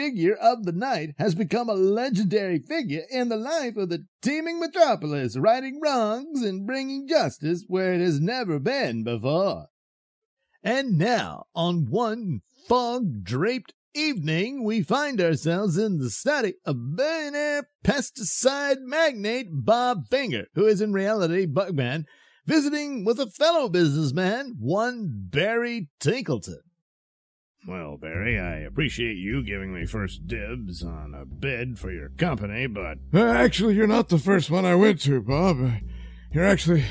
figure of the night, has become a legendary figure in the life of the teeming metropolis, righting wrongs and bringing justice where it has never been before. And now, on one fog draped evening, we find ourselves in the study of billionaire pesticide magnate Bob Finger, who is in reality Bugman, visiting with a fellow businessman, one Barry Tinkleton. Well, Barry, I appreciate you giving me first dibs on a bid for your company, but Uh, actually, you're not the first one I went to, Bob. Uh, You're actually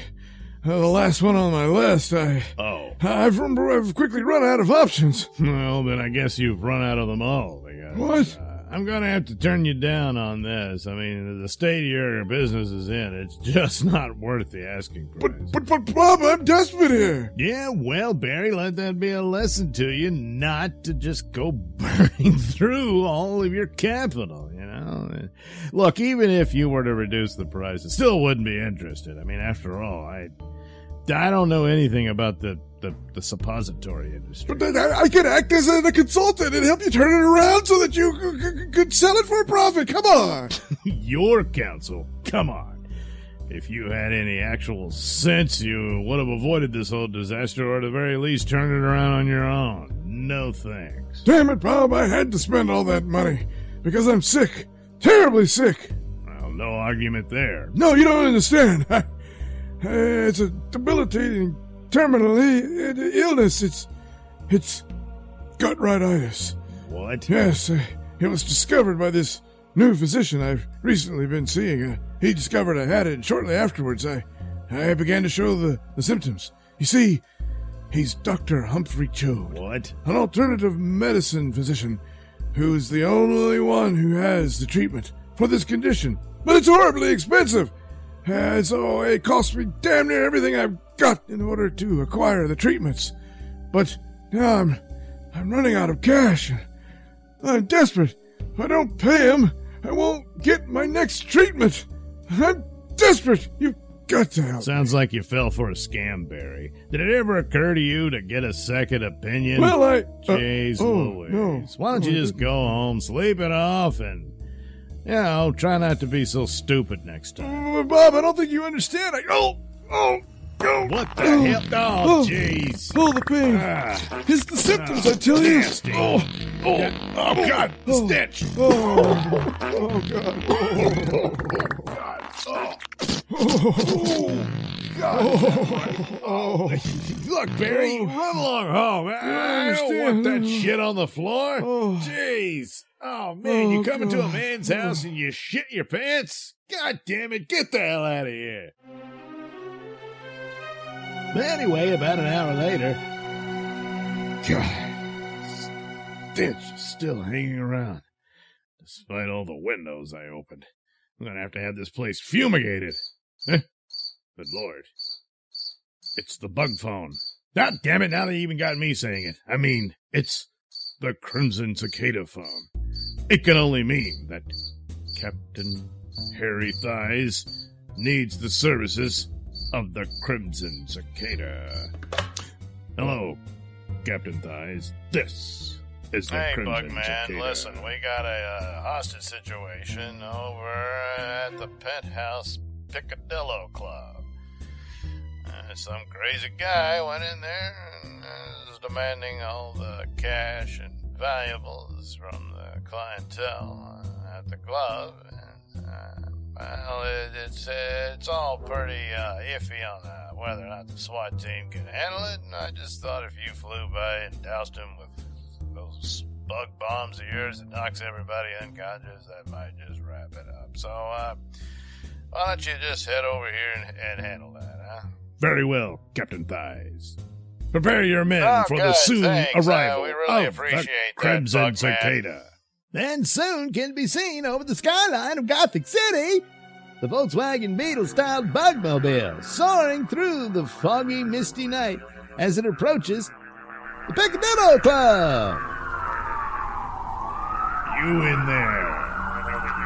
uh, the last one on my list. I, oh, I've, I've quickly run out of options. well, then I guess you've run out of them all. Because, What? Uh, I'm gonna have to turn you down on this. I mean, the state your business is in, it's just not worth the asking price. But, but, but, Bob, I'm desperate here. Yeah, well, Barry, let that be a lesson to you not to just go burning through all of your capital, you know? Look, even if you were to reduce the price, I still wouldn't be interested. I mean, after all, I I don't know anything about the, the, the suppository industry. But then I, I could act as a, a consultant and help you turn it around so that you c- c- could sell it for a profit. Come on. Your counsel? Come on. If you had any actual sense, you would have avoided this whole disaster or at the very least turned it around on your own. No thanks. Damn it, Bob. I had to spend all that money because I'm sick. Terribly sick. Well, no argument there. No, you don't understand. I, it's a debilitating terminal I- I- illness. It's, it's gutritis. What? Yes, uh, it was discovered by this new physician I've recently been seeing. Uh, he discovered I had it, and shortly afterwards, I, I began to show the, the symptoms. You see, he's Dr. Humphrey Choad, What? an alternative medicine physician who's the only one who has the treatment for this condition. But it's horribly expensive. Uh, so it cost me damn near everything I've got in order to acquire the treatments. But now I'm, I'm running out of cash. I'm desperate. If I don't pay him, I won't get my next treatment. I'm desperate. You've got to help. Sounds like you fell for a scam, Barry. Did it ever occur to you to get a second opinion? well, I. uh, Jeez oh, Louise. no. Why don't you just go home, sleep it off, and, you know, try not to be so stupid next time. Bob, I don't think you understand. I. Oh! Oh! Oh! What the oh, hell? Oh, oh. jeez. Oh, the pain. Ah, It's the symptoms, I tell you. nasty. Oh, oh, oh, God, the Oh. stench. oh, God. oh, God. Oh, oh, Look, Barry, run along home. I, I don't want that shit on the floor. Oh. Jeez. Oh, man, you Oh, come into a man's house and you shit your pants? God damn it, get the hell out of here. But anyway, about an hour later, God, stench is still hanging around. Despite all the windows I opened. I'm gonna have to have this place fumigated. Eh? Good lord. It's the bug phone. God damn it, now they even got me saying it. I mean, it's the Crimson Cicada phone. It can only mean that Captain Harry Thighs needs the services of the Crimson Cicada. Hello, Captain Thighs. This is the Hey, Crimson Bugman, Cicada. listen, we got a uh, hostage situation over at the Penthouse Picadillo Club. Uh, some crazy guy went in there and uh, is demanding all the cash and valuables from the clientele at the club. And, uh, well, it, it's it's all pretty uh, iffy on uh, whether or not the SWAT team can handle it. And I just thought if you flew by and doused him with those bug bombs of yours that knocks everybody unconscious, that might just wrap it up. So, why don't you just head over here and, and handle that, huh? Very well, Captain Thighs. Prepare your men Oh, for the soon thanks. Uh, arrival we really of appreciate the that, Crimson Bugman. Cicada. and soon can be seen over the skyline of Gothic City. the Volkswagen Beetle style bugmobile soaring through the foggy, misty night as it approaches the Picadillo Club. You in there.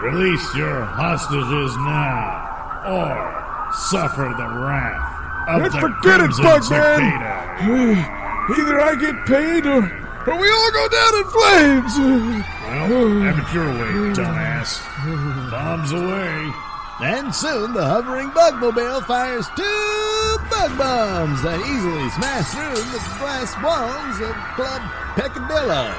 Release your hostages now, or suffer the wrath of Let's forget it, Bugman. Either I get paid or, or we all go down in flames. Well, have it your way, dumbass. Bombs away. And soon the hovering bugmobile fires two bug bombs that easily smash through the glass walls of Club Peccadillo,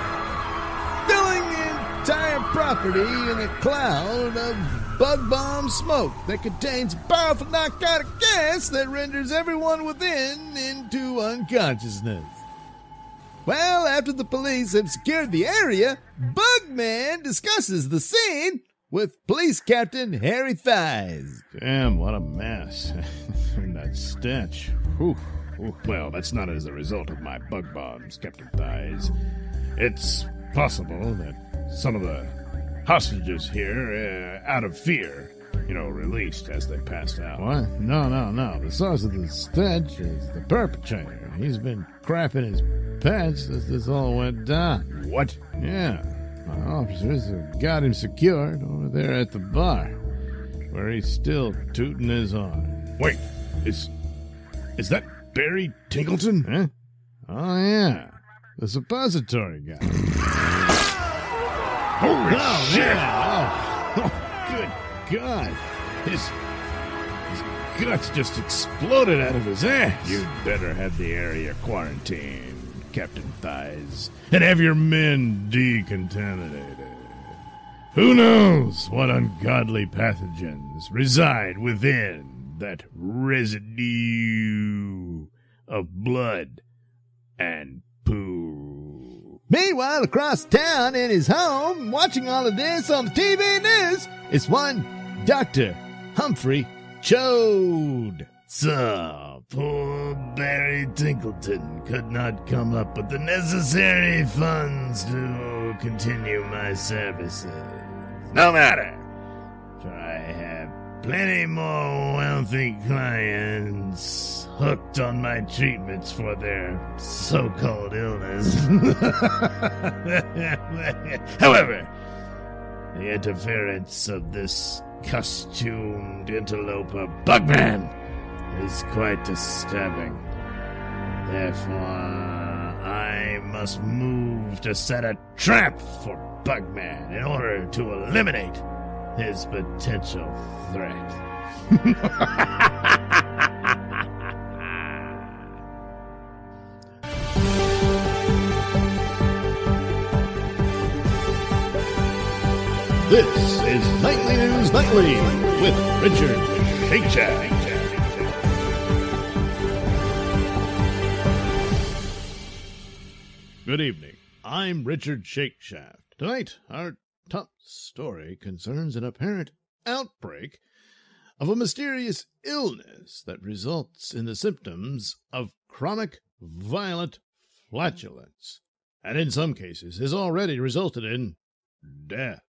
filling the entire property in a cloud of bug bomb smoke that contains powerful narcotic gas that renders everyone within into unconsciousness. Well, after the police have secured the area, Bugman discusses the scene with Police Captain Harry Thighs. Damn, what a mess. and that stench. Whew. Well, that's not as a result of my bug bombs, Captain Thighs. It's possible that some of the hostages here, uh, out of fear, you know, released as they passed out. What? No, no, no. The source of the stench is the perpetrator. He's been crapping his pants since this all went down. What? Yeah. My officers have got him secured over there at the bar, where he's still tooting his horn. Wait, is is that Barry Tinkleton? Huh? Oh, yeah. The suppository guy. Holy Oh, shit! yeah. Oh, oh, good God. His, his guts just exploded out of his ass. You'd better have the area quarantined, Captain Thighs, and have your men decontaminated. Who knows what ungodly pathogens reside within that residue of blood and poo. Meanwhile, across town in his home, watching all of this on the TV news, is one Dr. Humphrey Choad. So, poor Barry Tinkleton could not come up with the necessary funds to continue my services. No matter, for I have plenty more wealthy clients hooked on my treatments for their so called illness. However, the interference of this costumed interloper Bugman is quite disturbing. Therefore, I must move to set a trap for Bugman in order to eliminate his potential threat. This is Nightly News Nightly with Richard Shake Shack. Good evening. I'm Richard Shakeshaft. Tonight, our top story concerns an apparent outbreak of a mysterious illness that results in the symptoms of chronic violent flatulence, and in some cases has already resulted in death.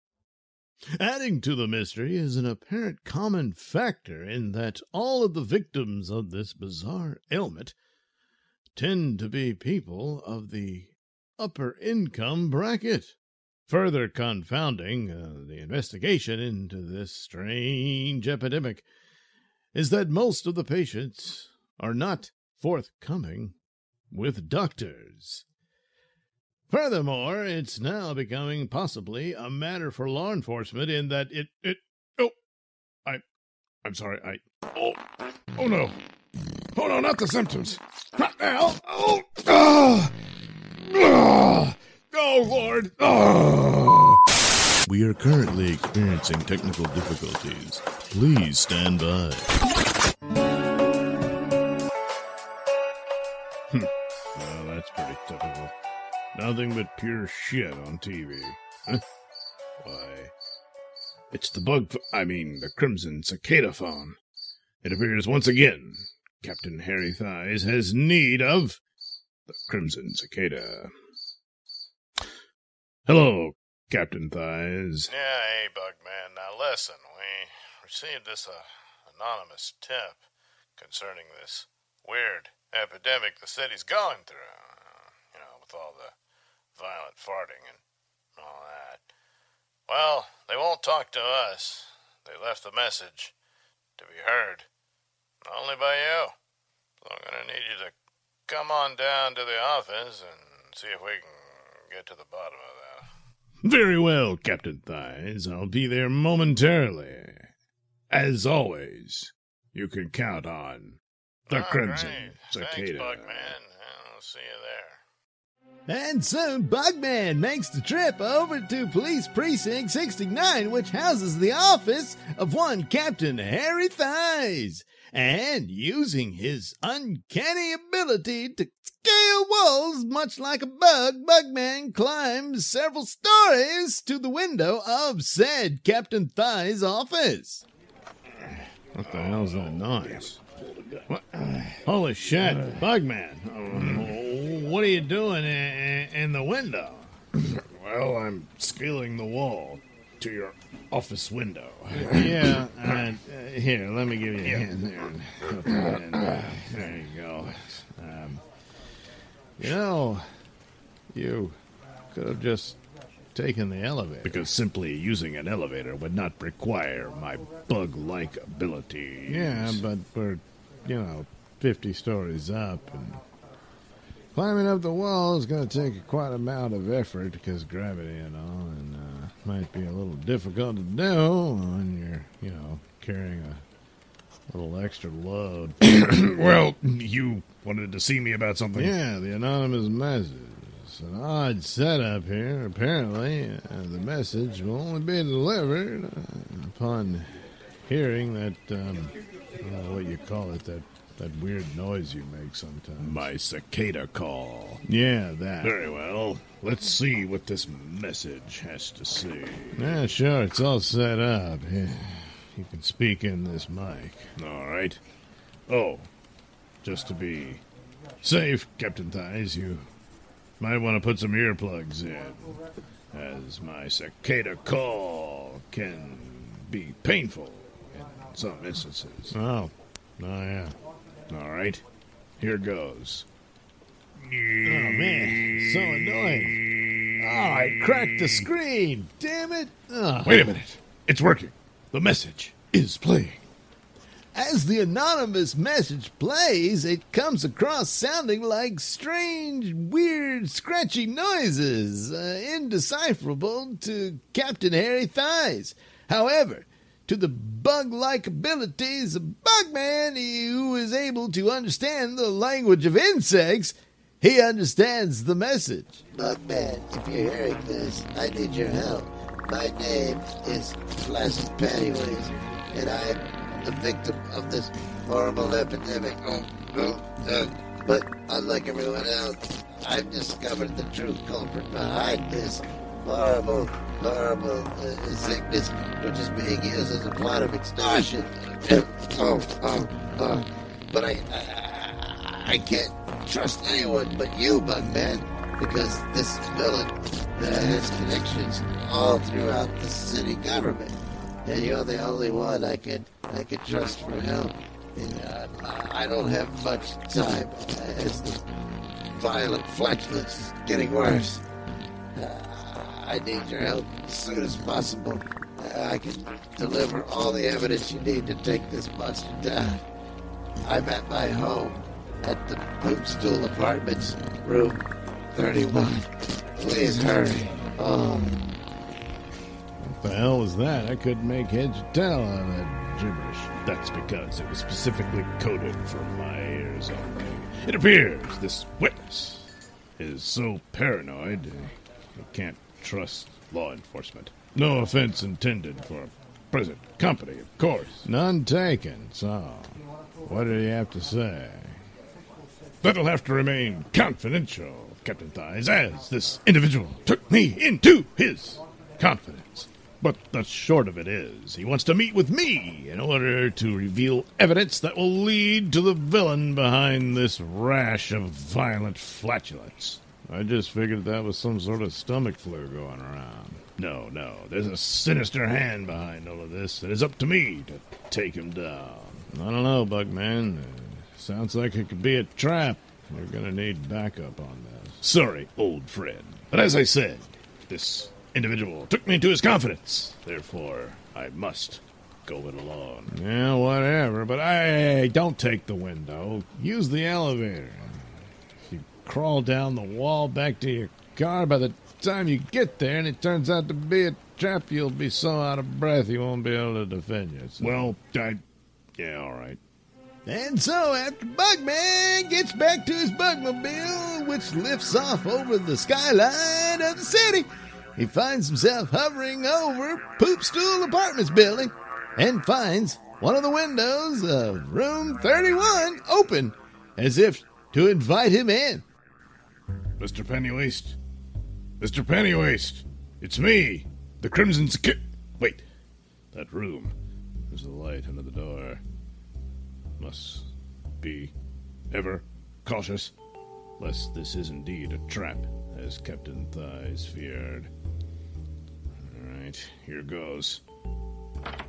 Adding to the mystery is an apparent common factor in that all of the victims of this bizarre ailment tend to be people of the upper income bracket. Further confounding uh, the investigation into this strange epidemic is that most of the patients are not forthcoming with doctors. Furthermore, it's now becoming possibly a matter for law enforcement in that it it oh I I'm sorry, I Oh, oh no. Oh no, not the symptoms. Not now. Oh, oh, oh, oh Lord. Oh. We are currently experiencing technical difficulties. Please stand by. Nothing but pure shit on TV. Why? It's the bug. I mean, the Crimson Cicada phone. It appears once again. Captain Harry Thighs has need of the Crimson Cicada. Hello, Captain Thighs. Yeah, hey, Bugman. Now listen, we received this uh, anonymous tip concerning this weird epidemic the city's going through. You know, with all the violent farting and all that. Well, they won't talk to us. They left the message to be heard only by you. So I'm going to need you to come on down to the office and see if we can get to the bottom of that. Very well, Captain Thighs. I'll be there momentarily. As always, you can count on the All Crimson right. Cicada. Thanks, Bugman. I'll see you there. And soon Bugman makes the trip over to Police Precinct 69, which houses the office of one Captain Harry Thighs. And using his uncanny ability to scale walls much like a bug, Bugman climbs several stories to the window of said Captain Thighs' office. What the hell's that noise? What? Holy shit, Bugman! Oh, What are you doing in, in the window? Well, I'm scaling the wall to your office window. Yeah, uh, uh, here, let me give you a hand there. That in. There you go. Um, you know, you could have just taken the elevator. Because simply using an elevator would not require my bug like abilities. Yeah, but we're, you know, 50 stories up, and climbing up the wall is going to take quite a amount of effort because gravity and all, and uh, might be a little difficult to do when you're, you know, carrying a little extra load. well, you wanted to see me about something? Yeah, the anonymous message. It's an odd setup here. Apparently, uh, the message will only be delivered uh, upon hearing that, um, what you call it, that, that weird noise you make sometimes. My cicada call. Yeah, that. Very well. Let's see what this message has to say. Yeah, sure. It's all set up. Yeah. You can speak in this mic. All right. Oh, just to be safe, Captain Thighs, you might want to put some earplugs in, as my cicada call can be painful in some instances. Oh, oh yeah. All right, here goes. Oh man, so annoying. Oh, I cracked the screen. Damn it. Oh. Wait a minute. It's working. The message is playing. As the anonymous message plays, it comes across sounding like strange, weird, scratchy noises, uh, indecipherable to Captain Harry Thighs. However, to the bug like abilities of Bugman, who is able to understand the language of insects, he understands the message. Bugman, if you're hearing this, I need your help. My name is Flaccid Pantyways, and I am the victim of this horrible epidemic. Oh, but unlike everyone else, I've discovered the true culprit behind this horrible, horrible uh, sickness, which is being used as a plot of extortion. oh, oh, oh. But I, I, I can't trust anyone but you, Bugman, because this villain uh, has connections all throughout the city government, and you're the only one I could I could trust for help. Uh, I don't have much time as the violent flatulence getting worse. Uh, I need your help as soon as possible. I can deliver all the evidence you need to take this monster down. I'm at my home at the Poopstool Apartments, room 31. Please hurry. Oh, What the hell was that? I couldn't make heads or tail of that gibberish. That's because it was specifically coded for my ears only. It appears this witness is so paranoid he can't trust law enforcement. No offense intended for present company, of course. None taken, so what did he have to say? That'll have to remain confidential, Captain Thighs, as this individual took me into his confidence. But the short of it is, he wants to meet with me in order to reveal evidence that will lead to the villain behind this rash of violent flatulence. I just figured that was some sort of stomach flu going around. No, no, there's a sinister hand behind all of this, and it's up to me to take him down. I don't know, Bugman. Sounds like it could be a trap. We're gonna need backup on this. Sorry, old friend. But as I said, this individual took me into his confidence. Therefore, I must go it alone. Yeah, whatever, but I don't take the window. Use the elevator. Crawl down the wall back to your car, by the time you get there and it turns out to be a trap, you'll be so out of breath you won't be able to defend yourself. Well, I. Yeah, all right. And so, after Bugman gets back to his Bugmobile, which lifts off over the skyline of the city, he finds himself hovering over Poop Stool Apartments building and finds one of the windows of room 31 open as if to invite him in. Mr. Pennywaste. Mr. Pennywaste. It's me, the Crimson Skip. Wait, that room. There's a light under the door. Must be ever cautious, lest this is indeed a trap, as Captain Thighs feared. All right, here goes.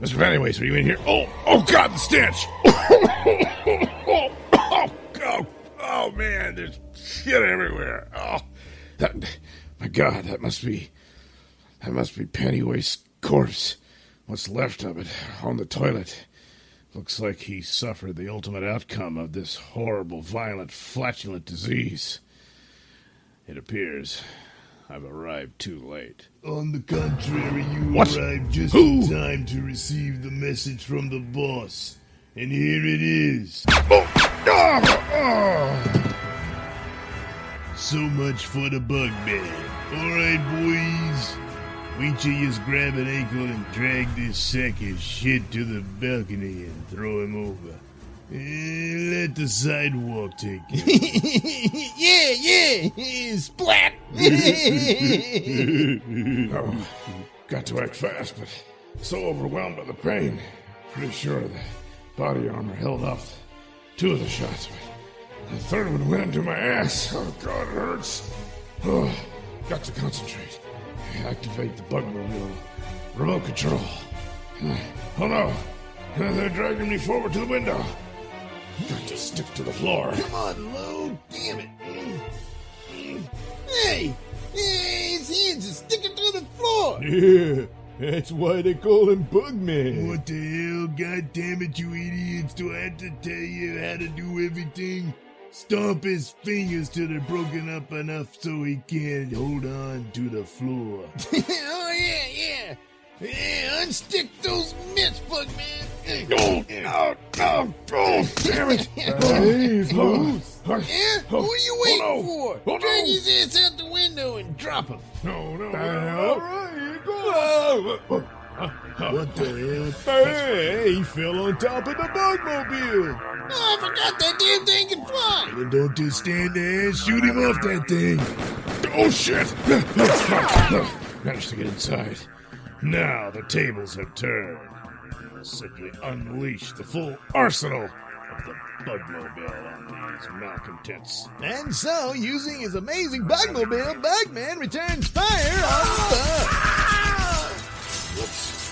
Mr. Pennywaste, are you in here? Oh, oh God, the stench! oh, oh, oh, oh, Oh, man, there's shit everywhere. Oh, that, my God, that must be, that must be Pennywaste's corpse. What's left of it on the toilet. Looks like he suffered the ultimate outcome of this horrible, violent, flatulent disease. It appears I've arrived too late. On the contrary, you What? arrived just Who? in time to receive the message from the boss. And here it is. Oh! So much for the bug man. Alright, boys. We you just grab an ankle and drag this sack of shit to the balcony and throw him over. And let the sidewalk take it. yeah, yeah, splat. Oh, got to act fast, but so overwhelmed by the pain. Pretty sure the body armor held off two of the shots, but the third one went into my ass. Oh, God, it hurts. Oh, got to concentrate. Activate the bugmobile. Remote control. Uh, oh no! Uh, they're dragging me forward to the window. Got to stick to the floor. Come on, Lou. Damn it. Hey, hey, his hands are sticking to the floor. Yeah, that's why they call him Bugman. What the hell? God damn it, you idiots. Do I have to tell you how to do everything? Stomp his fingers till they're broken up enough so he can't hold on to the floor. oh, yeah, yeah. Yeah, unstick those mitts, Bugman. Oh, oh, oh, oh, damn it. Hey, loose. Yeah? Who are you waiting Oh, no. for? Oh, Drag no. his ass out the window and drop him. No, no, All no. right, here goes. What the hell? Hey, he fell on top of the Bugmobile. Oh, I forgot that damn thing can fly. Then don't just stand there and shoot him off that thing. Oh, shit. Managed to get inside. Now the tables have turned. I'll simply unleash the full arsenal of the Bugmobile on these malcontents. And so, using his amazing Bugmobile, Bugman returns fire on the bug. Whoops.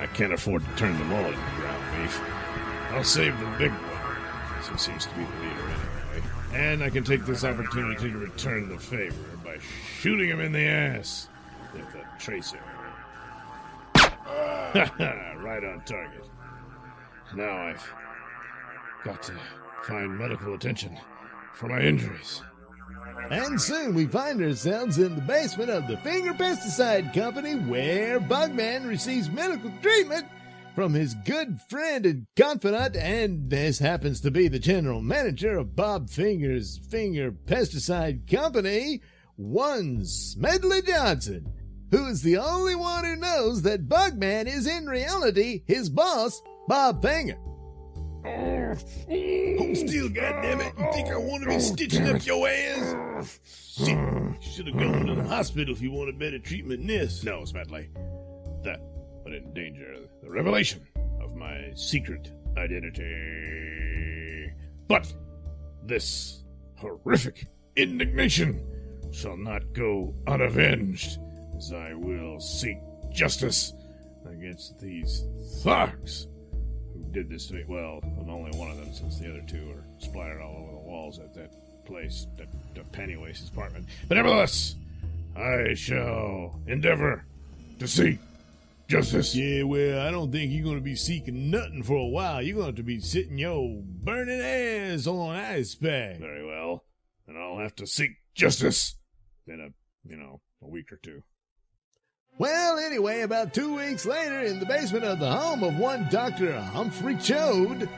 I can't afford to turn them all into ground beef. I'll save the big one, as he seems to be the leader anyway. And I can take this opportunity to return the favor by shooting him in the ass with a tracer. right on target. Now I've got to find medical attention for my injuries. And soon we find ourselves in the basement of the Finger Pesticide Company where Bugman receives medical treatment from his good friend and confidant, and this happens to be the general manager of Bob Finger's Finger Pesticide Company, one Smedley Johnson, who is the only one who knows that Bugman is in reality his boss, Bob Finger. Hold still, goddammit. You think I want to be stitching up your ass? Shit. You should have gone to the hospital if you wanted better treatment than this. No, Smedley. That would endanger the revelation of my secret identity. But this horrific indignation shall not go unavenged. as I will seek justice against these thugs did this to me. Well, and only one of them, since the other two are splattered all over the walls at that place, the, the Pennywaste's apartment. But nevertheless, I shall endeavor to seek justice. Yeah, well, I don't think you're going to be seeking nothing for a while. You're going to have to be sitting your burning ass on ice pack. Very well. Then I'll have to seek justice in a, you know, a week or two. Well, anyway, about two weeks later, in the basement of the home of one Dr. Humphrey Choad,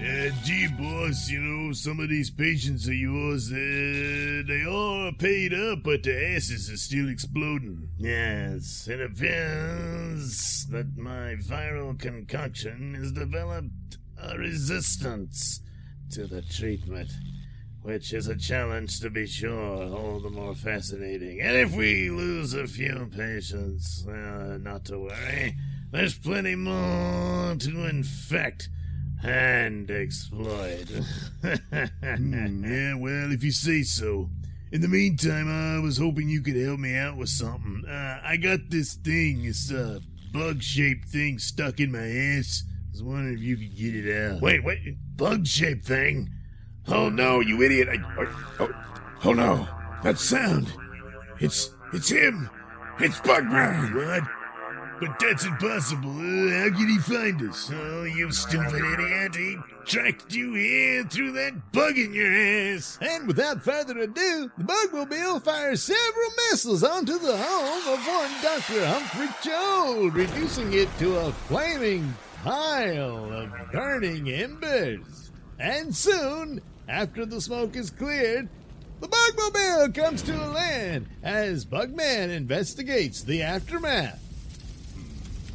Uh, gee, boss, you know, some of these patients of yours, uh, they are paid up, but their asses are still exploding. Yes, it appears that my viral concoction has developed a resistance to the treatment, which is a challenge to be sure, all the more fascinating. And if we lose a few patients, uh, not to worry, there's plenty more to infect and exploit. Hmm, yeah, well, if you say so. In the meantime, I was hoping you could help me out with something. Uh, I got this thing, this uh, bug-shaped thing stuck in my ass. I was wondering if you could get it out. Wait, wait, bug shaped thing? Oh no, you idiot! I, oh, oh, oh no, that sound! It's it's him! It's Bugman! What? But that's impossible. Uh, how can he find us? Oh, you stupid idiot. He tracked you here through that bug in your ass. and without further ado, the Bugmobile fires several missiles onto the home of one Dr. Humphrey Choad, reducing it to a flaming pile of burning embers. And soon, after the smoke is cleared, the Bugmobile comes to a land as Bugman investigates the aftermath.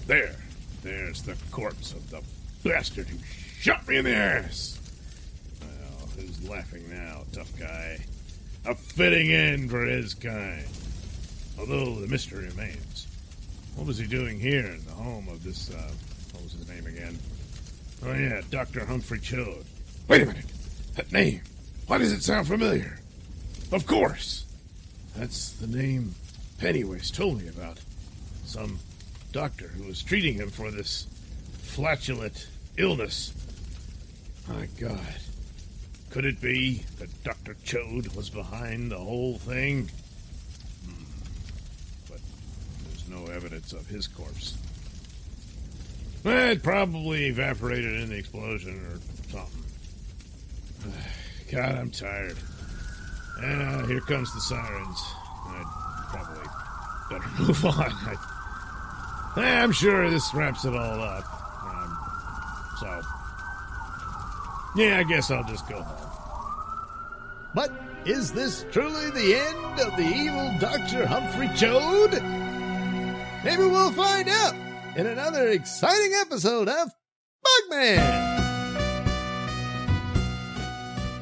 There, there's the corpse of the bastard who shot me in the ass. Well, who's laughing now, tough guy? A fitting end for his kind. Although the mystery remains. What was he doing here in the home of this, uh, what was his name again? Oh yeah, Dr. Humphrey Choad. Wait a minute. That name. Why does it sound familiar? Of course. That's the name Pennywaste told me about. Some doctor who was treating him for this flatulent illness. My God. Could it be that Dr. Choad was behind the whole thing? Hmm. But there's no evidence of his corpse. It probably evaporated in the explosion or something. God, I'm tired. Ah, here comes the sirens. I'd probably better move on. I, Eh, I'm sure this wraps it all up. Um, so, yeah, I guess I'll just go home. But is this truly the end of the evil Dr. Humphrey Choad? Maybe we'll find out in another exciting episode of Bugman.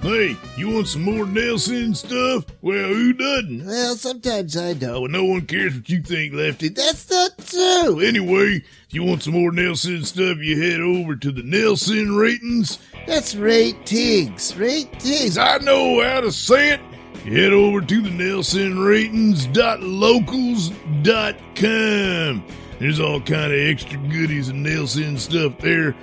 Hey, you want some more Nailsin stuff? Well, who doesn't? Well, sometimes I don't. No one cares what you think, Lefty. That's not true. Anyway, if you want some more Nailsin stuff, you head over to the Nailsin ratings. That's ratings. Ratings. I know how to say it. You head over to the nailsinratings.locals.com. There's all kind of extra goodies and Nailsin stuff there.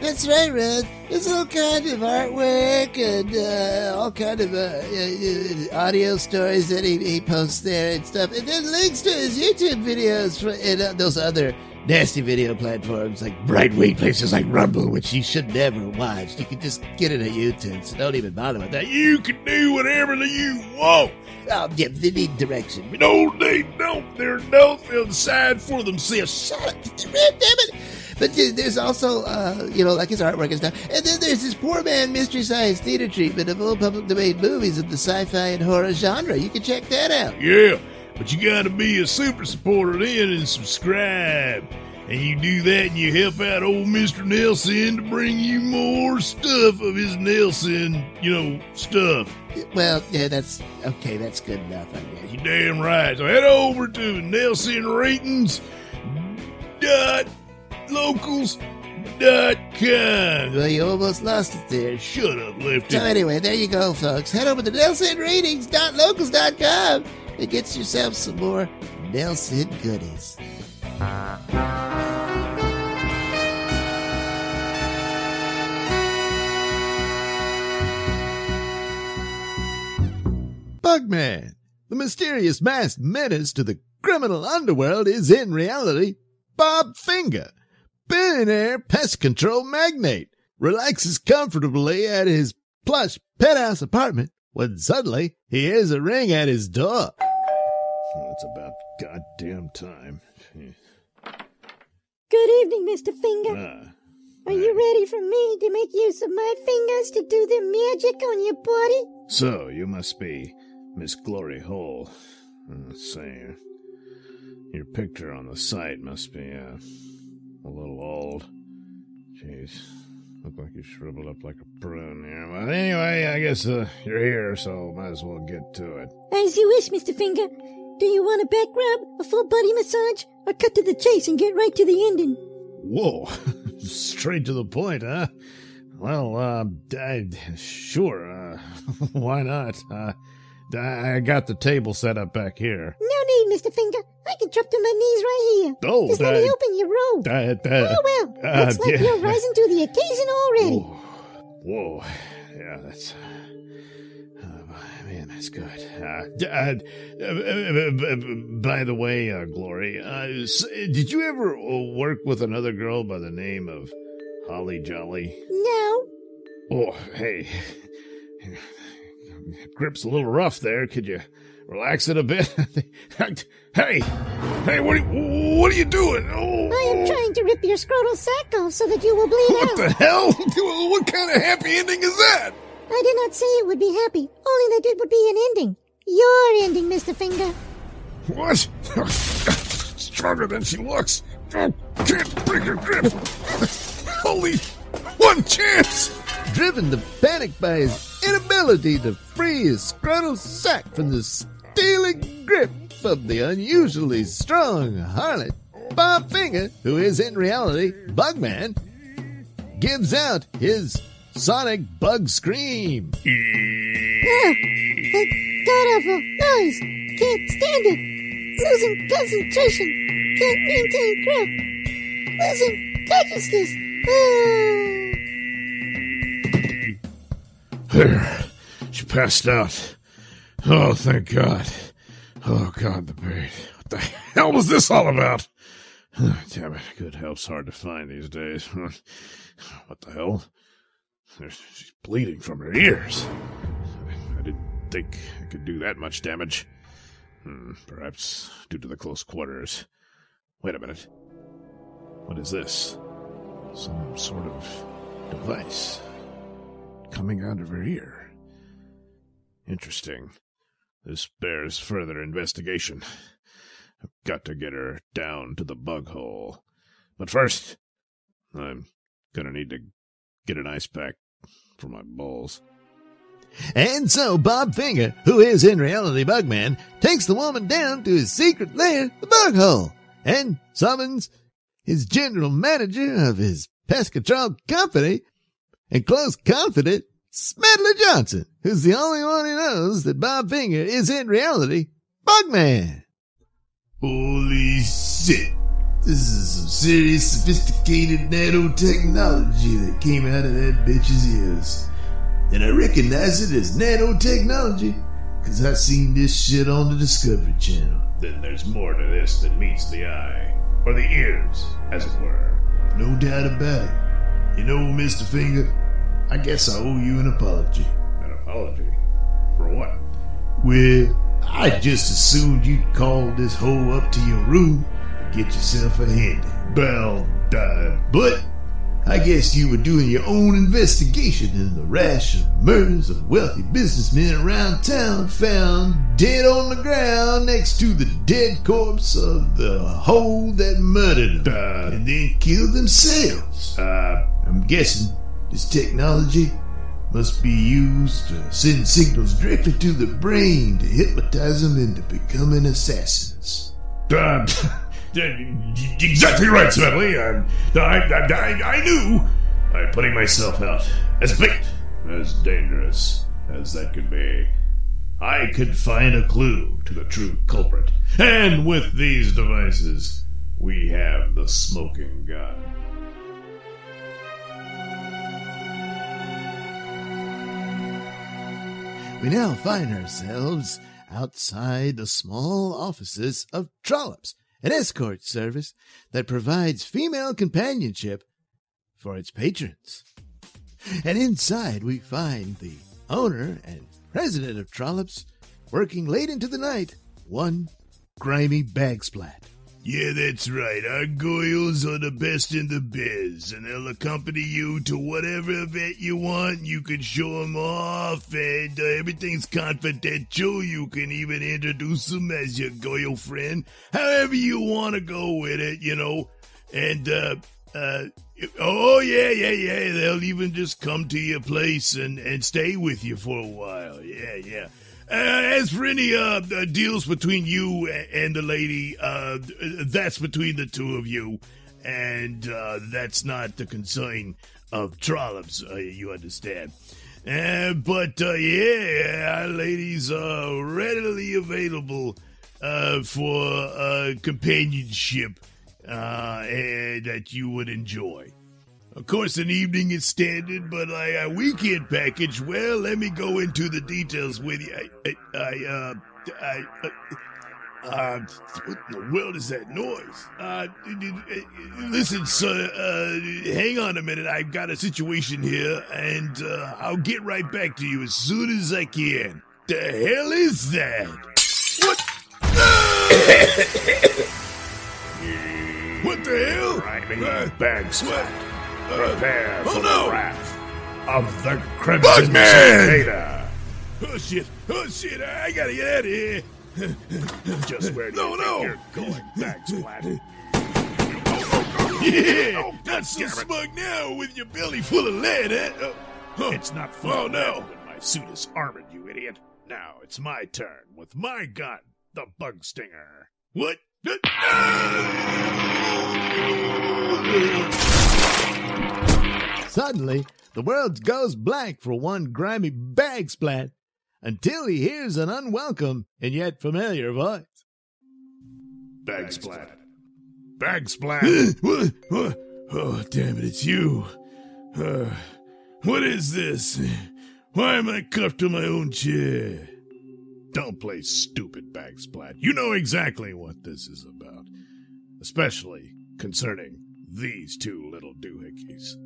That's right, Red. It's all kind of artwork and uh, all kind of uh, uh, audio stories that he, he posts there and stuff, and then links to his YouTube videos for, and uh, those other nasty video platforms like right wing places like Rumble, which you should never watch. You can just get it at YouTube, so don't even bother with that. You can do whatever you want. Yeah, they need direction. No, they don't. They're no decide for themselves. Shut up, damn it! But there's also, uh, you know, like his artwork and stuff. And then there's this poor man mystery science theater treatment of old public domain movies of the sci-fi and horror genre. You can check that out. Yeah, but you gotta be a super supporter then and subscribe. And you do that and you help out old Mr. Nailsin to bring you more stuff of his Nailsin, you know, stuff. Well, yeah, that's okay. That's good enough, I guess. You're damn right. So head over to Nailsin Ratings dot locals dot com. Well, you almost lost it there. Shut up, Lefty. So anyway, there you go, folks. Head over to NailsinRatings.locals.com and get yourself some more Nailsin goodies. Bugman, the mysterious masked menace to the criminal underworld, is in reality Bob Finger, billionaire pest control magnate, relaxes comfortably at his plush penthouse apartment when suddenly he hears a ring at his door. It's about goddamn time. Good evening, Mr. Finger. Ah, Are you ready for me to make use of my fingers to do the magic on your body? so you must be Miss Glory Hole. Uh, say, your picture on the site must be uh, a little old. Jeez, look like you shriveled up like a prune here. But anyway, I guess uh, you're here, so might as well get to it. As you wish, Mr. Finger. Do you want a back rub, a full body massage, or cut to the chase and get right to the ending? Whoa, straight to the point, huh? Well, uh, I, sure, uh, why not? Uh, I got the table set up back here. No Mr. Finger. I can drop to my knees right here. Oh, Just let me that- open your robe. That, uh, oh, well. uh, Looks like yeah. you're rising to the occasion already. Whoa, yeah, that's. Uh, man, that's good. Uh, d- uh, by the way, uh, Glory, uh, s- did you ever work with another girl by the name of Holly Jolly? No. Oh, hey. Grip's a little rough there. Could you relax it a bit? hey, hey, what are you, what are you doing? Oh, I am oh. trying to rip your scrotal sack off so that you will bleed What out. the hell? What kind of happy ending is that? I did not say it would be happy. Only that it would be an ending. Your ending, Mr. Finger. What? Stronger than she looks. Oh, can't break her grip. Only one chance. Driven to panic by his inability to free his scrotal sack from the stealing grip of the unusually strong harlot, Bob Finger, who is in reality Bugman, gives out his sonic bug scream. Ah, that god awful noise. Can't stand it. Losing concentration. Can't maintain grip. Losing consciousness. Ah. There. She passed out. Oh, thank God. Oh, God, the pain. What the hell was this all about? Oh, damn it. good help's hard to find these days. what the hell? She's bleeding from her ears. I didn't think I could do that much damage. Hmm, perhaps due to the close quarters. Wait a minute. What is this? Some sort of device coming out of her ear. Interesting. This bears further investigation. I've got to get her down to the bug hole. But first, I'm gonna need to get an ice pack for my balls. And so Bob Finger, who is in reality Bugman, takes the woman down to his secret lair, the bug hole, and summons his general manager of his pest control company and close confidant, Smedley Johnson, who's the only one who knows that Bob Finger is in reality Bugman. Holy shit. This is some serious sophisticated nanotechnology that came out of that bitch's ears. And I recognize it as nanotechnology because I seen this shit on the Discovery Channel. Then there's more to this than meets the eye. Or the ears, as it were. No doubt about it. You know, Mr. Finger, I guess I owe you an apology. An apology? For what? Well, I just assumed you'd call this hoe up to your room and get yourself a handy. Well, uh, but I guess you were doing your own investigation and the rash of murders of wealthy businessmen around town found dead on the ground next to the dead corpse of the hoe that murdered them Uh, and then killed themselves. Uh, I'm guessing this technology must be used to send signals directly to the brain to hypnotize them into becoming assassins. uh, exactly right, Smedley. I, I, I, I knew by putting myself out as bait, as dangerous as that could be. I could find a clue to the true culprit. And with these devices, we have the smoking gun. We now find ourselves outside the small offices of Trollops, an escort service that provides female companionship for its patrons. And inside we find the owner and president of Trollops working late into the night, one grimy bagsplat. Yeah, that's right. Our Goyles are the best in the biz, and they'll accompany you to whatever event you want. You can show them off, and uh, everything's confidential. You can even introduce them as your Goyle friend, however you want to go with it, you know. And, uh, uh, oh, yeah, yeah, yeah. They'll even just come to your place and, and stay with you for a while. Yeah, yeah. Uh, as for any uh, uh, deals between you and the lady, uh, that's between the two of you, and uh, that's not the concern of Trollops. Uh, you understand? But yeah, our ladies are readily available for companionship that you would enjoy. Of course, an evening is standard, but like a weekend package, well, let me go into the details with you. I, I, I uh, I, uh, uh, what in the world is that noise? Uh, listen, sir, uh, hang on a minute. I've got a situation here, and uh, I'll get right back to you as soon as I can. The hell is that? What? what the hell? Grimy Uh, bag what? Uh, Prepare oh for no! the wrath of the Crimson Bugman! Cicada. Oh shit! Oh shit! I gotta get out of here. Just where do No, you no. you're going, bag splat? Yeah, not so smug now with your belly full of lead, eh? Oh, huh. It's not fun. Oh no! When my suit is armored, you idiot. Now it's my turn with my gun, the bug stinger. What? Suddenly, the world goes blank for one grimy bag splat until he hears an unwelcome and yet familiar voice. Bag splat. Bag splat. Oh, damn it! It's you. Uh, what is this? Why am I cuffed to my own chair? Don't play stupid, Bag Splat. You know exactly what this is about. Especially concerning these two little doohickeys.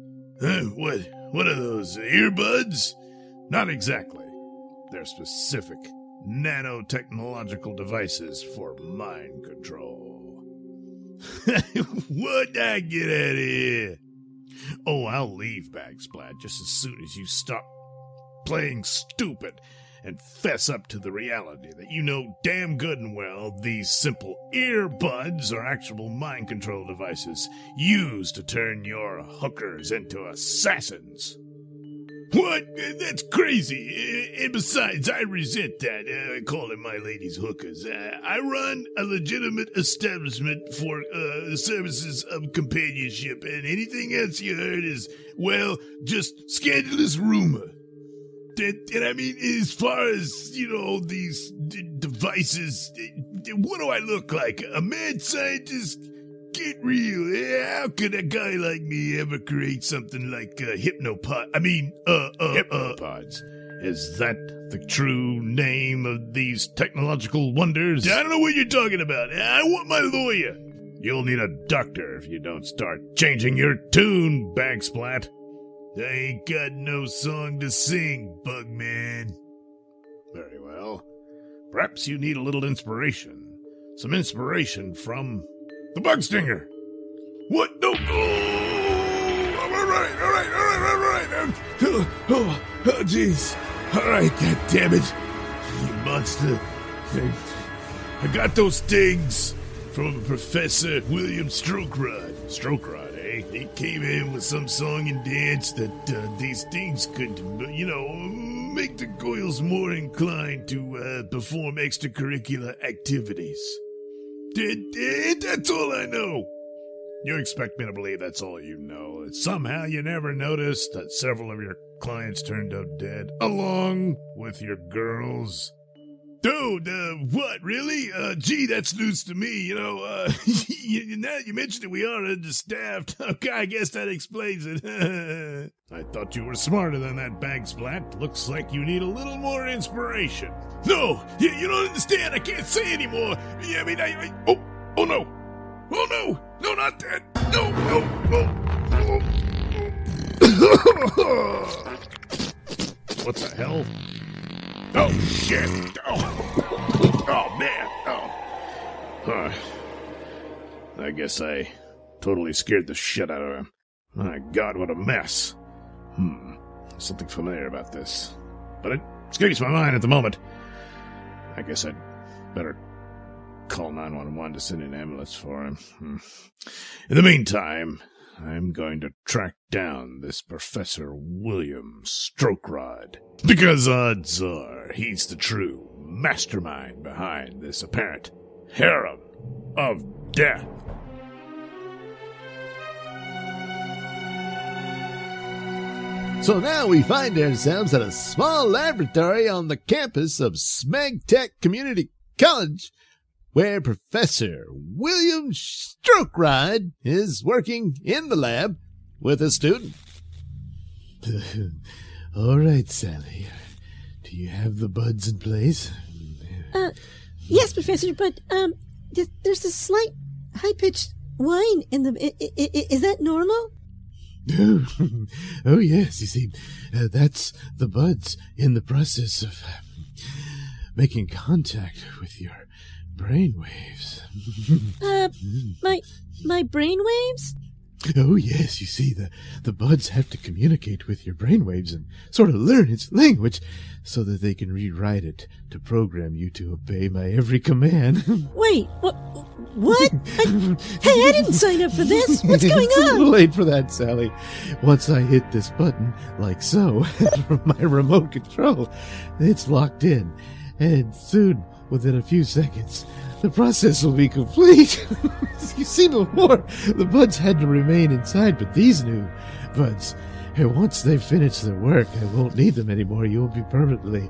What? What are those earbuds? Not exactly. They're specific nanotechnological devices for mind control. What'd I get out of here. Oh, I'll leave, Bag Splat, just as soon as you stop playing stupid and fess up to the reality that you know damn good and well these simple earbuds are actual mind control devices used to turn your hookers into assassins. What? That's crazy. And besides, I resent that, uh, calling my ladies hookers. Uh, I run a legitimate establishment for uh, services of companionship, and anything else you heard is, well, just scandalous rumor. And, and I mean, as far as, you know, these d- devices, d- what do I look like? A mad scientist? Get real. How could a guy like me ever create something like uh, Hypnopod? I mean, uh, uh, uh, Hypnopods. Is that the true name of these technological wonders? I don't know what you're talking about. I want my lawyer. You'll need a doctor if you don't start changing your tune, Bag Splat. I ain't got no song to sing, Bugman. Very well. Perhaps you need a little inspiration. Some inspiration from the Bug Stinger. What? No. Oh, all right, all right, all right, all right. Oh, oh, oh, jeez. All right, God damn it. You monster. I, got those things from Professor William Strokerod. Strokerod, He came in with some song and dance that uh, these things could, you know, make the Goyles more inclined to uh, perform extracurricular activities. That's all I know. You expect me to believe that's all you know? Somehow you never noticed that several of your clients turned up dead, along with your girls? Dude, uh, what, really? Uh, gee, that's news to me. You know, uh, you, now you mentioned it, we are understaffed. Okay, I guess that explains it. I thought you were smarter than that bag splat. Looks like you need a little more inspiration. No, you, you don't understand. I can't say anymore. Yeah, I mean, I, I oh, oh no. Oh no, no, not that. No, no, no. What the hell? Oh, shit. Oh, oh man. Oh. Huh. I guess I totally scared the shit out of him. My god, what a mess. Hmm. There's something familiar about this. But it escapes my mind at the moment. I guess I'd better call 911 to send an ambulance for him. Hmm. In the meantime, I'm going to track down this Professor William Strokerod. Because odds are he's the true mastermind behind this apparent harem of death. So now we find ourselves at a small laboratory on the campus of Smeg Tech Community College, where Professor William Strokerod is working in the lab with a student. All right, Sally. Do you have the buds in place? Uh, yes, Professor, but um, there's a slight high-pitched whine in the. I- I- I- is that normal? Oh, oh yes. You see, uh, that's the buds in the process of uh, making contact with your brain waves. Uh, my my brain waves. oh yes. You see, the the buds have to communicate with your brain waves and sort of learn its language, so that they can rewrite it to program you to obey my every command. Wait, what? What? I, hey, I didn't sign up for this. What's going it's a little late for that, Sally. Once I hit this button, like so, from my remote control, it's locked in. And soon, within a few seconds, the process will be complete. you see, before, the buds had to remain inside, but these new buds, once they finish their work, I won't need them anymore. You'll be permanently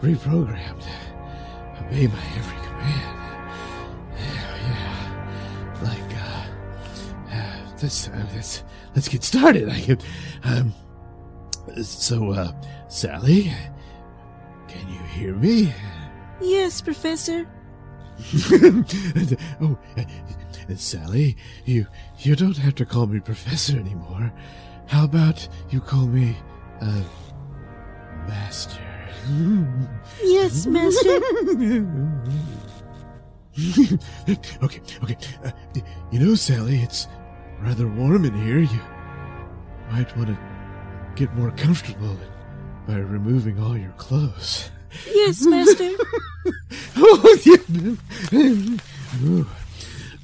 reprogrammed. Obey my every command. Yeah, yeah. Like, uh, uh, let's, uh, let's, let's get started. I could, um, so, uh, Sally, can you hear me? Yes, Professor. oh, uh, Sally, you, you don't have to call me Professor anymore. How about you call me, uh, Master? Yes, Master. okay, okay. Uh, you know, Sally, it's rather warm in here. You might want to get more comfortable by removing all your clothes. Yes, Master. oh, yeah. Ooh.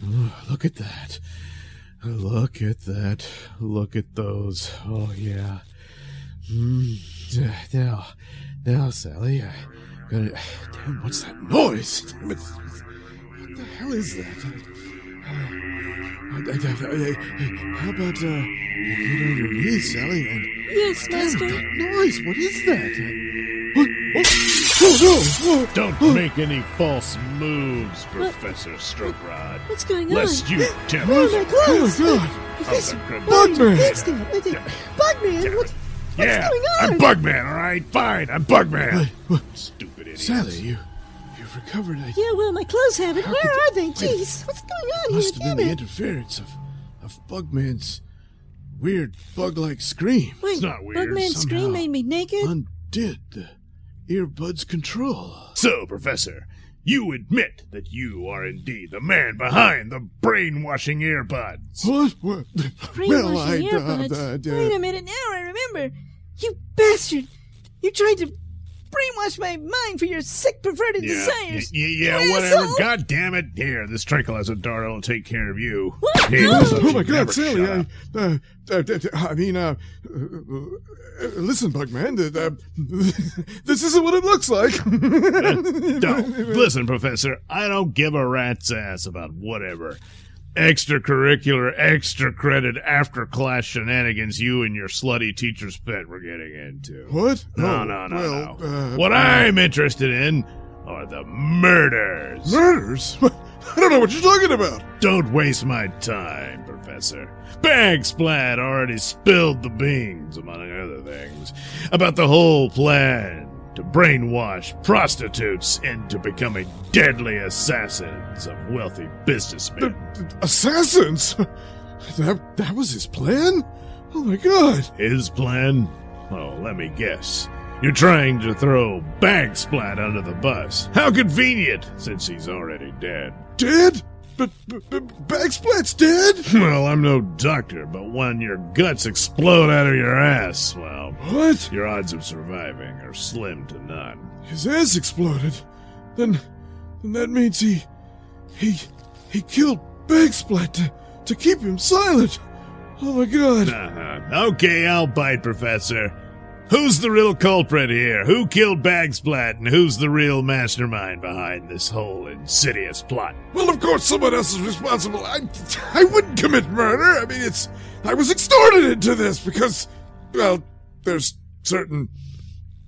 Ooh, look at that. Look at that. Look at those. Oh, yeah. Mm. Now, now, Sally, I gotta. Damn, what's that noise? Damn it. What the hell is that? Uh, How about, uh, you get on your knees, Sally, and. Yes, Damn, Master. that noise! What is that? Uh, what? Oh, Don't make any false moves, Professor Strokerod. What's going on? Lest you tell Oh, us my oh, clothes. my God! Professor Bugman! Bugman. What the- Bugman. Yeah, going on? I'm Bugman, all right? Fine, I'm Bugman. What- what- Stupid idiot. Sally, you, you've recovered. I yeah, well, my clothes haven't. Where are they? you- Jeez, what's going on must have been the interference of, of Bugman's weird bug-like scream. Wait, not weird. Bugman's Somehow scream made me naked? Undid the earbuds control. So, Professor, you admit that you are indeed the man behind the brainwashing earbuds. What? what? Brainwashing well, I, earbuds. uh, uh, Wait a minute, now I remember. You bastard! You tried to brainwash my mind for your sick, perverted Yeah, desires. y- y- yeah, You whatever. asshole. God damn it. Here, this tranquilizer dart will take care of you. What? Here, No. so Oh my God, Sally! I, uh, uh, I mean, uh, uh, listen, Bugman. Uh, uh, this isn't what it looks like. Don't. Listen, Professor, I don't give a rat's ass about whatever extracurricular, extra credit, after class shenanigans you and your slutty teacher's pet were getting into. What? No, Oh, no, no, well, no. Uh, what I'm interested in are the murders. Murders? I don't know what you're talking about. Don't waste my time, Professor. Bagsplat already spilled the beans, among other things, about the whole plan to brainwash prostitutes into becoming deadly assassins of wealthy businessmen. Assassins? That, that was his plan? Oh my god. His plan? Oh, let me guess. You're trying to throw Bagsplat under the bus. How convenient, since he's already dead. Dead? But, but, but Bagsplat's dead? Well, I'm no doctor, but when your guts explode out of your ass, well, What? your odds of surviving are slim to none. His ass exploded. Then, then that means he, he, he killed Bagsplat to, to keep him silent. Oh my god. Uh-huh. Okay, I'll bite, Professor. Who's the real culprit here? Who killed Bagsplat, and who's the real mastermind behind this whole insidious plot? Well, of course someone else is responsible. I, I wouldn't commit murder. I mean, it's, I was extorted into this because, well, there's certain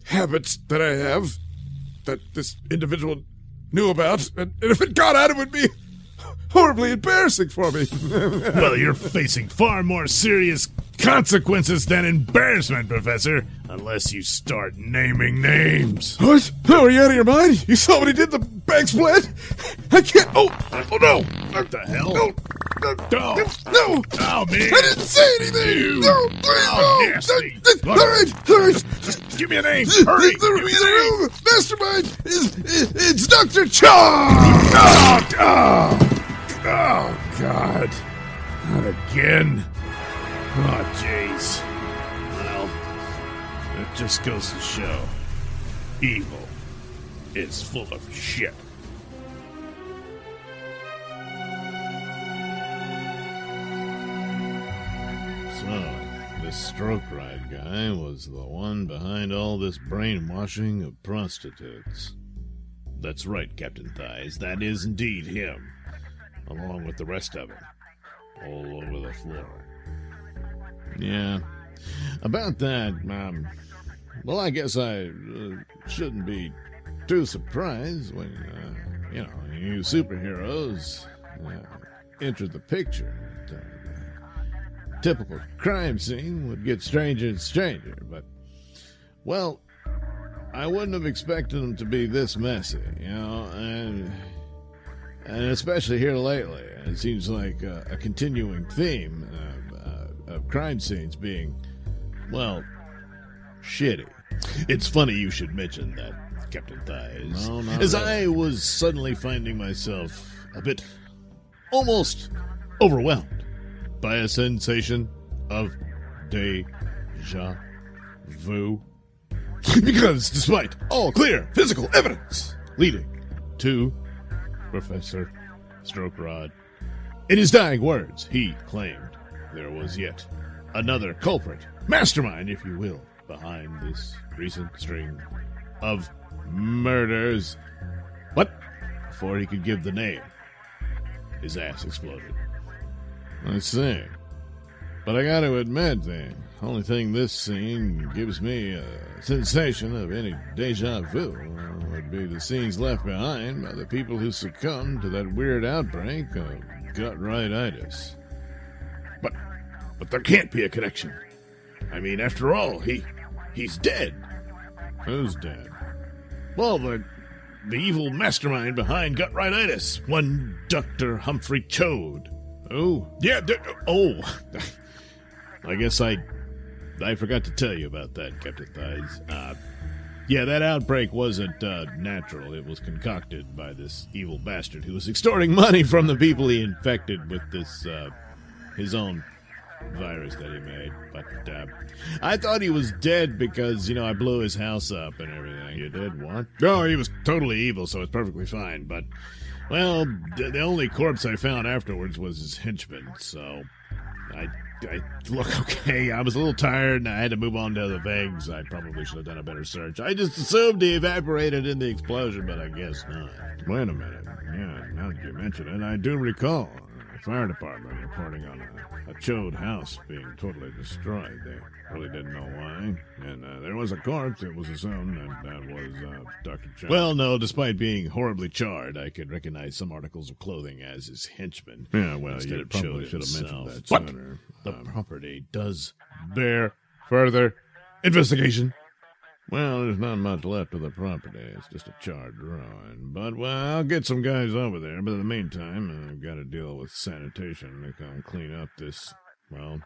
habits that I have that this individual knew about, and, and if it got out, it would be horribly embarrassing for me. Well, you're facing far more serious consequences than embarrassment, Professor, unless you start naming names. what? No, are you out of your mind? You saw what he did to Bagsplat? I can't. Oh, oh no! What the hell? No, no, Oh. no! Oh, man. I didn't say anything. You- No, please, Oh, no. nasty. All right, all right. Just give me a name. The, Hurry. the, Give me the mastermind is, is it's Doctor Choad. Oh, oh, oh, God. Not again. Oh, jeez. Well, it just goes to show evil is full of shit. So, this stroke ride guy was the one behind all this brainwashing of prostitutes. That's right, Captain Thighs. That is indeed him, along with the rest of them, all over the floor. Yeah. About that, um, well, I guess I uh, shouldn't be too surprised when, uh, you know, you superheroes uh, enter the picture. Uh, typical crime scene would get stranger and stranger, but, well, I wouldn't have expected them to be this messy, you know, and and especially here lately, it seems like uh, a continuing theme of, uh, of crime scenes being, well, shitty. It's funny you should mention that, Captain Thighs, No, as really. I was suddenly finding myself a bit, almost overwhelmed by a sensation of deja vu because despite all clear physical evidence leading to Professor Strokerod, in his dying words, he claimed there was yet another culprit, mastermind, if you will, behind this recent string of murders. But before he could give the name, his ass exploded. I see. But I gotta admit, the only thing this scene gives me a sensation of any deja vu would be the scenes left behind by the people who succumbed to that weird outbreak of gut rightitis. But, but there can't be a connection. I mean, after all, he, he's dead. Who's dead? Well, the, the evil mastermind behind gut rightitis, one Dr. Humphrey Choad. Oh, yeah, d- oh. I guess I I forgot to tell you about that, Captain Thighs. Uh, yeah, that outbreak wasn't uh, natural. It was concocted by this evil bastard who was extorting money from the people he infected with this, uh, his own virus that he made. But uh, I thought he was dead because, you know, I blew his house up and everything. You did what? Oh, he was totally evil, so it's perfectly fine. But, well, the, the only corpse I found afterwards was his henchman, so I I look okay. I was a little tired and I had to move on to other things. I probably should have done a better search. I just assumed he evaporated in the explosion, but I guess not. Wait a minute. Yeah, now that you mention it, I do recall. Fire department reporting on a, a Choad house being totally destroyed. They really didn't know why. And uh, there was a corpse, it was assumed, and that was uh, Dr. Choad. Well, no, despite being horribly charred, I could recognize some articles of clothing as his henchmen. Yeah, well, Instead you probably should have mentioned that What? sooner. The property does bear further investigation. Well, there's not much left of the property. It's just a charred ruin. But, well, I'll get some guys over there. But in the meantime, I've got to deal with sanitation to come clean up this, well,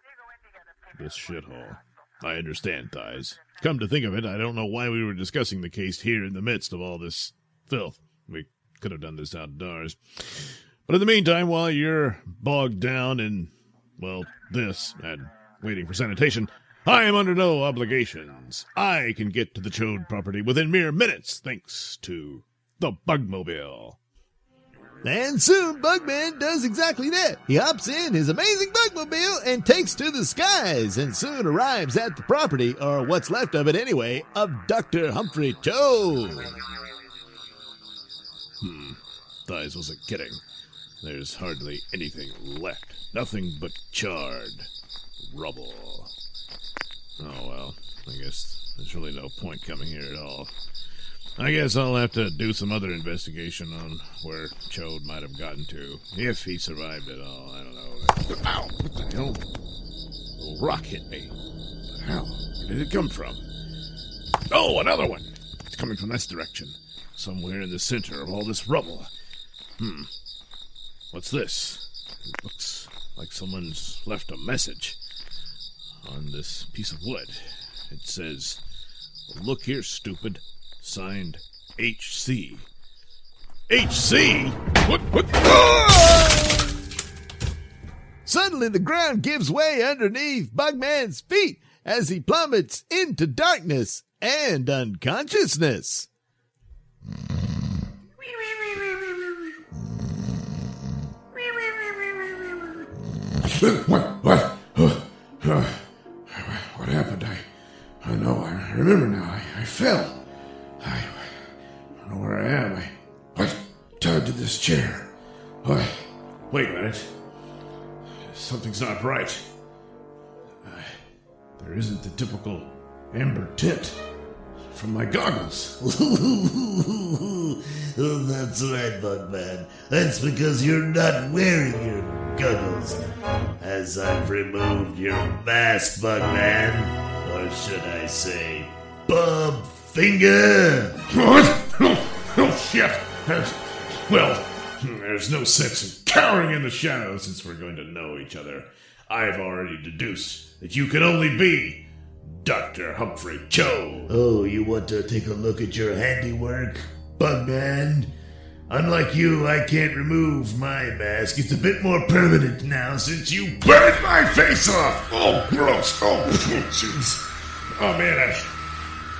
this shithole. I understand, Thighs. Come to think of it, I don't know why we were discussing the case here in the midst of all this filth. We could have done this outdoors. But in the meantime, while you're bogged down in, well, this and waiting for sanitation, I am under no obligations. I can get to the Choad property within mere minutes, thanks to the Bugmobile. And soon Bugman does exactly that. He hops in his amazing Bugmobile and takes to the skies and soon arrives at the property, or what's left of it anyway, of Dr. Humphrey Choad. Hmm, Thighs wasn't kidding. There's hardly anything left. Nothing but charred rubble. Oh well, I guess there's really no point coming here at all. I guess I'll have to do some other investigation on where Choad might have gotten to. If he survived at all, I don't know. Ow! What the hell? A little rock hit me. What the hell? Where did it come from? Oh, another one! It's coming from this direction. Somewhere in the center of all this rubble. Hmm. What's this? It looks like someone's left a message on this piece of wood. It says, Look here, stupid. Signed HC. HC? What? What? Ah! Suddenly the ground gives way underneath Bugman's feet as he plummets into darkness and unconsciousness. What? Happened? I, I know. I remember now. I, I fell. I, I don't know where I am. I, what? Tied to this chair. What? Wait a minute. Something's not right. There isn't the typical amber tint from my goggles. that's right, Bugman. That's because you're not wearing your goggles. As I've removed your mask, Bugman. Or should I say, Bob Finger? What? Oh, shit! Well, there's no sense in cowering in the shadows since we're going to know each other. I've already deduced that you can only be Dr. Humphrey Choad. Oh, you want to take a look at your handiwork, Bugman? Unlike you, I can't remove my mask. It's a bit more permanent now since you burned my face off. Oh, gross! Oh, jeez! Oh man, I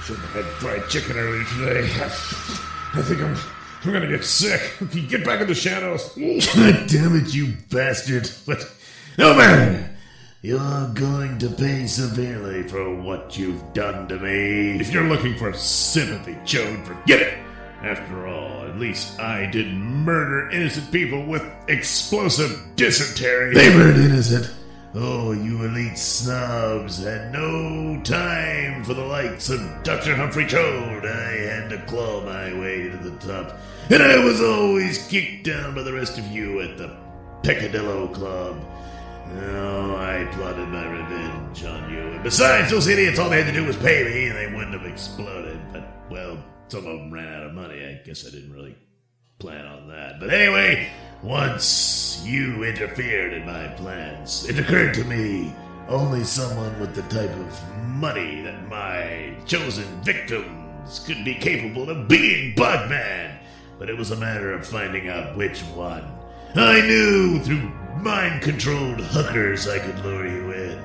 shouldn't have had fried chicken earlier today. I, think I'm I'm gonna get sick. Get back in the shadows? God damn it, you bastard. But no matter. You're going to pay severely for what you've done to me. If you're looking for sympathy, Choad, forget it. After all, at least I didn't murder innocent people with explosive dysentery. They weren't innocent. Oh, you elite snobs had no time for the likes of Dr. Humphrey Choad. I had to claw my way to the top. And I was always kicked down by the rest of you at the Peccadillo Club. Oh, I plotted my revenge on you. And besides, those idiots, all they had to do was pay me, and they wouldn't have exploded. But, well, some of them ran out of money. I guess I didn't really plan on that. But anyway, once you interfered in my plans, it occurred to me only someone with the type of money that my chosen victims could be capable of being Bugman. But it was a matter of finding out which one. I knew through mind controlled hookers I could lure you in.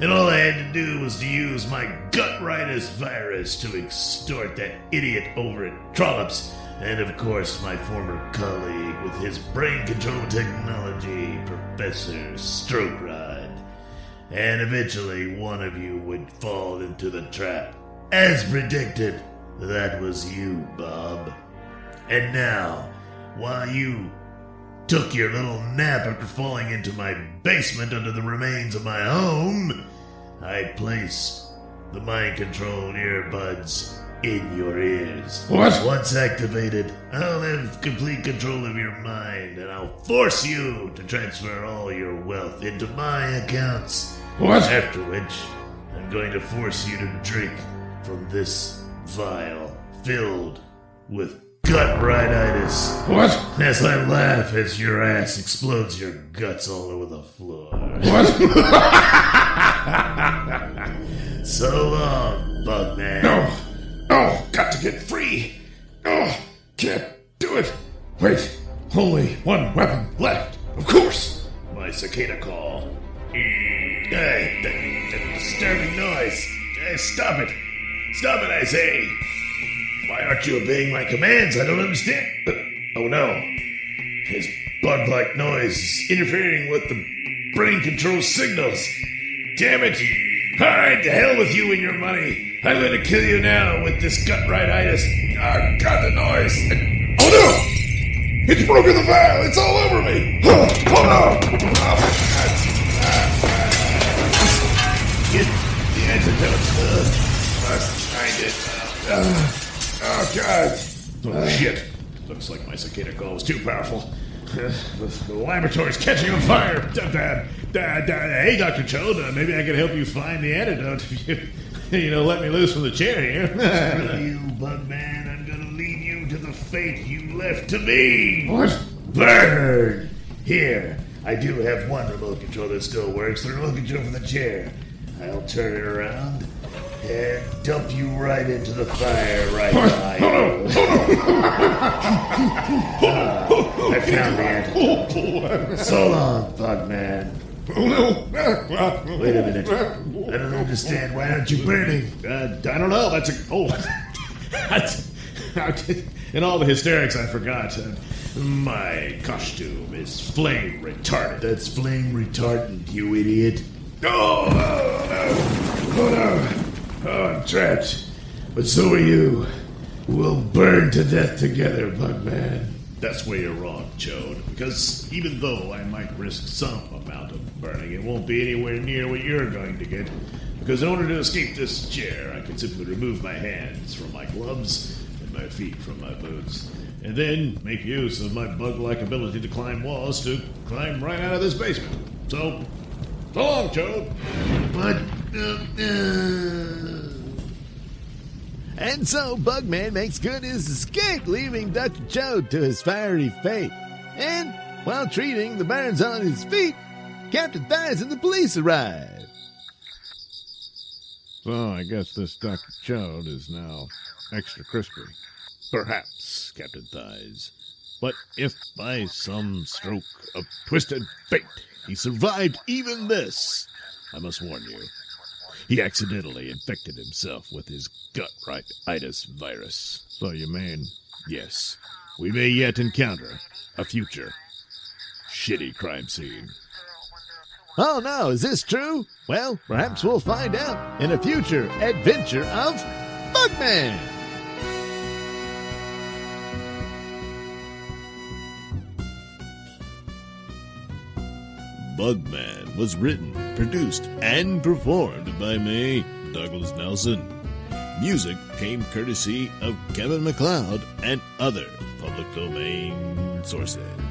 And all I had to do was to use my gutritis virus to extort that idiot over at Trollops, and of course my former colleague with his brain control technology, Professor Strokerod. And eventually one of you would fall into the trap. As predicted, that was you, Bob. And now, while you took your little nap after falling into my basement under the remains of my home, I place the mind control earbuds in your ears. What? Once activated, I'll have complete control of your mind and I'll force you to transfer all your wealth into my accounts. What? After which, I'm going to force you to drink from this vial filled with gut rightitis. What? As I laugh as your ass explodes your guts all over the floor. What? So long, Bugman. No. Oh, got to get free. Oh, can't do it. Wait, only one weapon left. Of course. My cicada call. Hey, that, that disturbing noise. Hey, stop it. Stop it, I say. Why aren't you obeying my commands? I don't understand. Oh no. His bug like noise is interfering with the brain control signals. Damn it. All right, to hell with you and your money. I'm to kill you now with this gut rightitis. Ah, got the noise. Oh no! It's broken the vial. It's all over me. Oh, oh no! Oh, Get the antidote. Find it. Uh, oh god. Oh shit! Looks like my cicada call was too powerful. Uh, the laboratory's catching on fire. Hey, Doctor Choad, uh, maybe I can help you find the antidote. If you, you know, let me loose from the chair here. You, Bugman. I'm gonna lead you to the fate you left to me. What? Burn! Here, I do have one remote control that still works. The remote control for the chair. I'll turn it around and dump you right into the fire right by you. Ah, I found the antidote. So long, Bugman. Oh no! Wait a minute. I don't understand. Why aren't you burning? Uh, I don't know. That's a oh. That's, in all the hysterics, I forgot. Uh, my costume is flame retardant. That's flame retardant, you idiot. Oh, oh no! Oh no! Oh, I'm trapped. But so are you. We'll burn to death together, Bugman. That's where you're wrong, Choad. Because even though I might risk some amount of burning, it won't be anywhere near what you're going to get. Because in order to escape this chair, I can simply remove my hands from my gloves and my feet from my boots. And then make use of my bug like ability to climb walls to climb right out of this basement. So, so long, Choad. But, Uh, uh. And so Bugman makes good his escape, leaving Dr. Choad to his fiery fate. And while treating the burns on his feet, Captain Thighs and the police arrive. So I guess this Dr. Choad is now extra crispy. Perhaps, Captain Thighs. But if by some stroke of twisted fate he survived even this, I must warn you, he accidentally infected himself with his gut rightitis virus. So you mean, yes, we may yet encounter a future shitty crime scene. Oh no, is this true? Well, perhaps we'll find out in a future adventure of Bugman. Bugman was written, produced, and performed by me, Douglas Nelson. Music came courtesy of Kevin MacLeod and other public domain sources.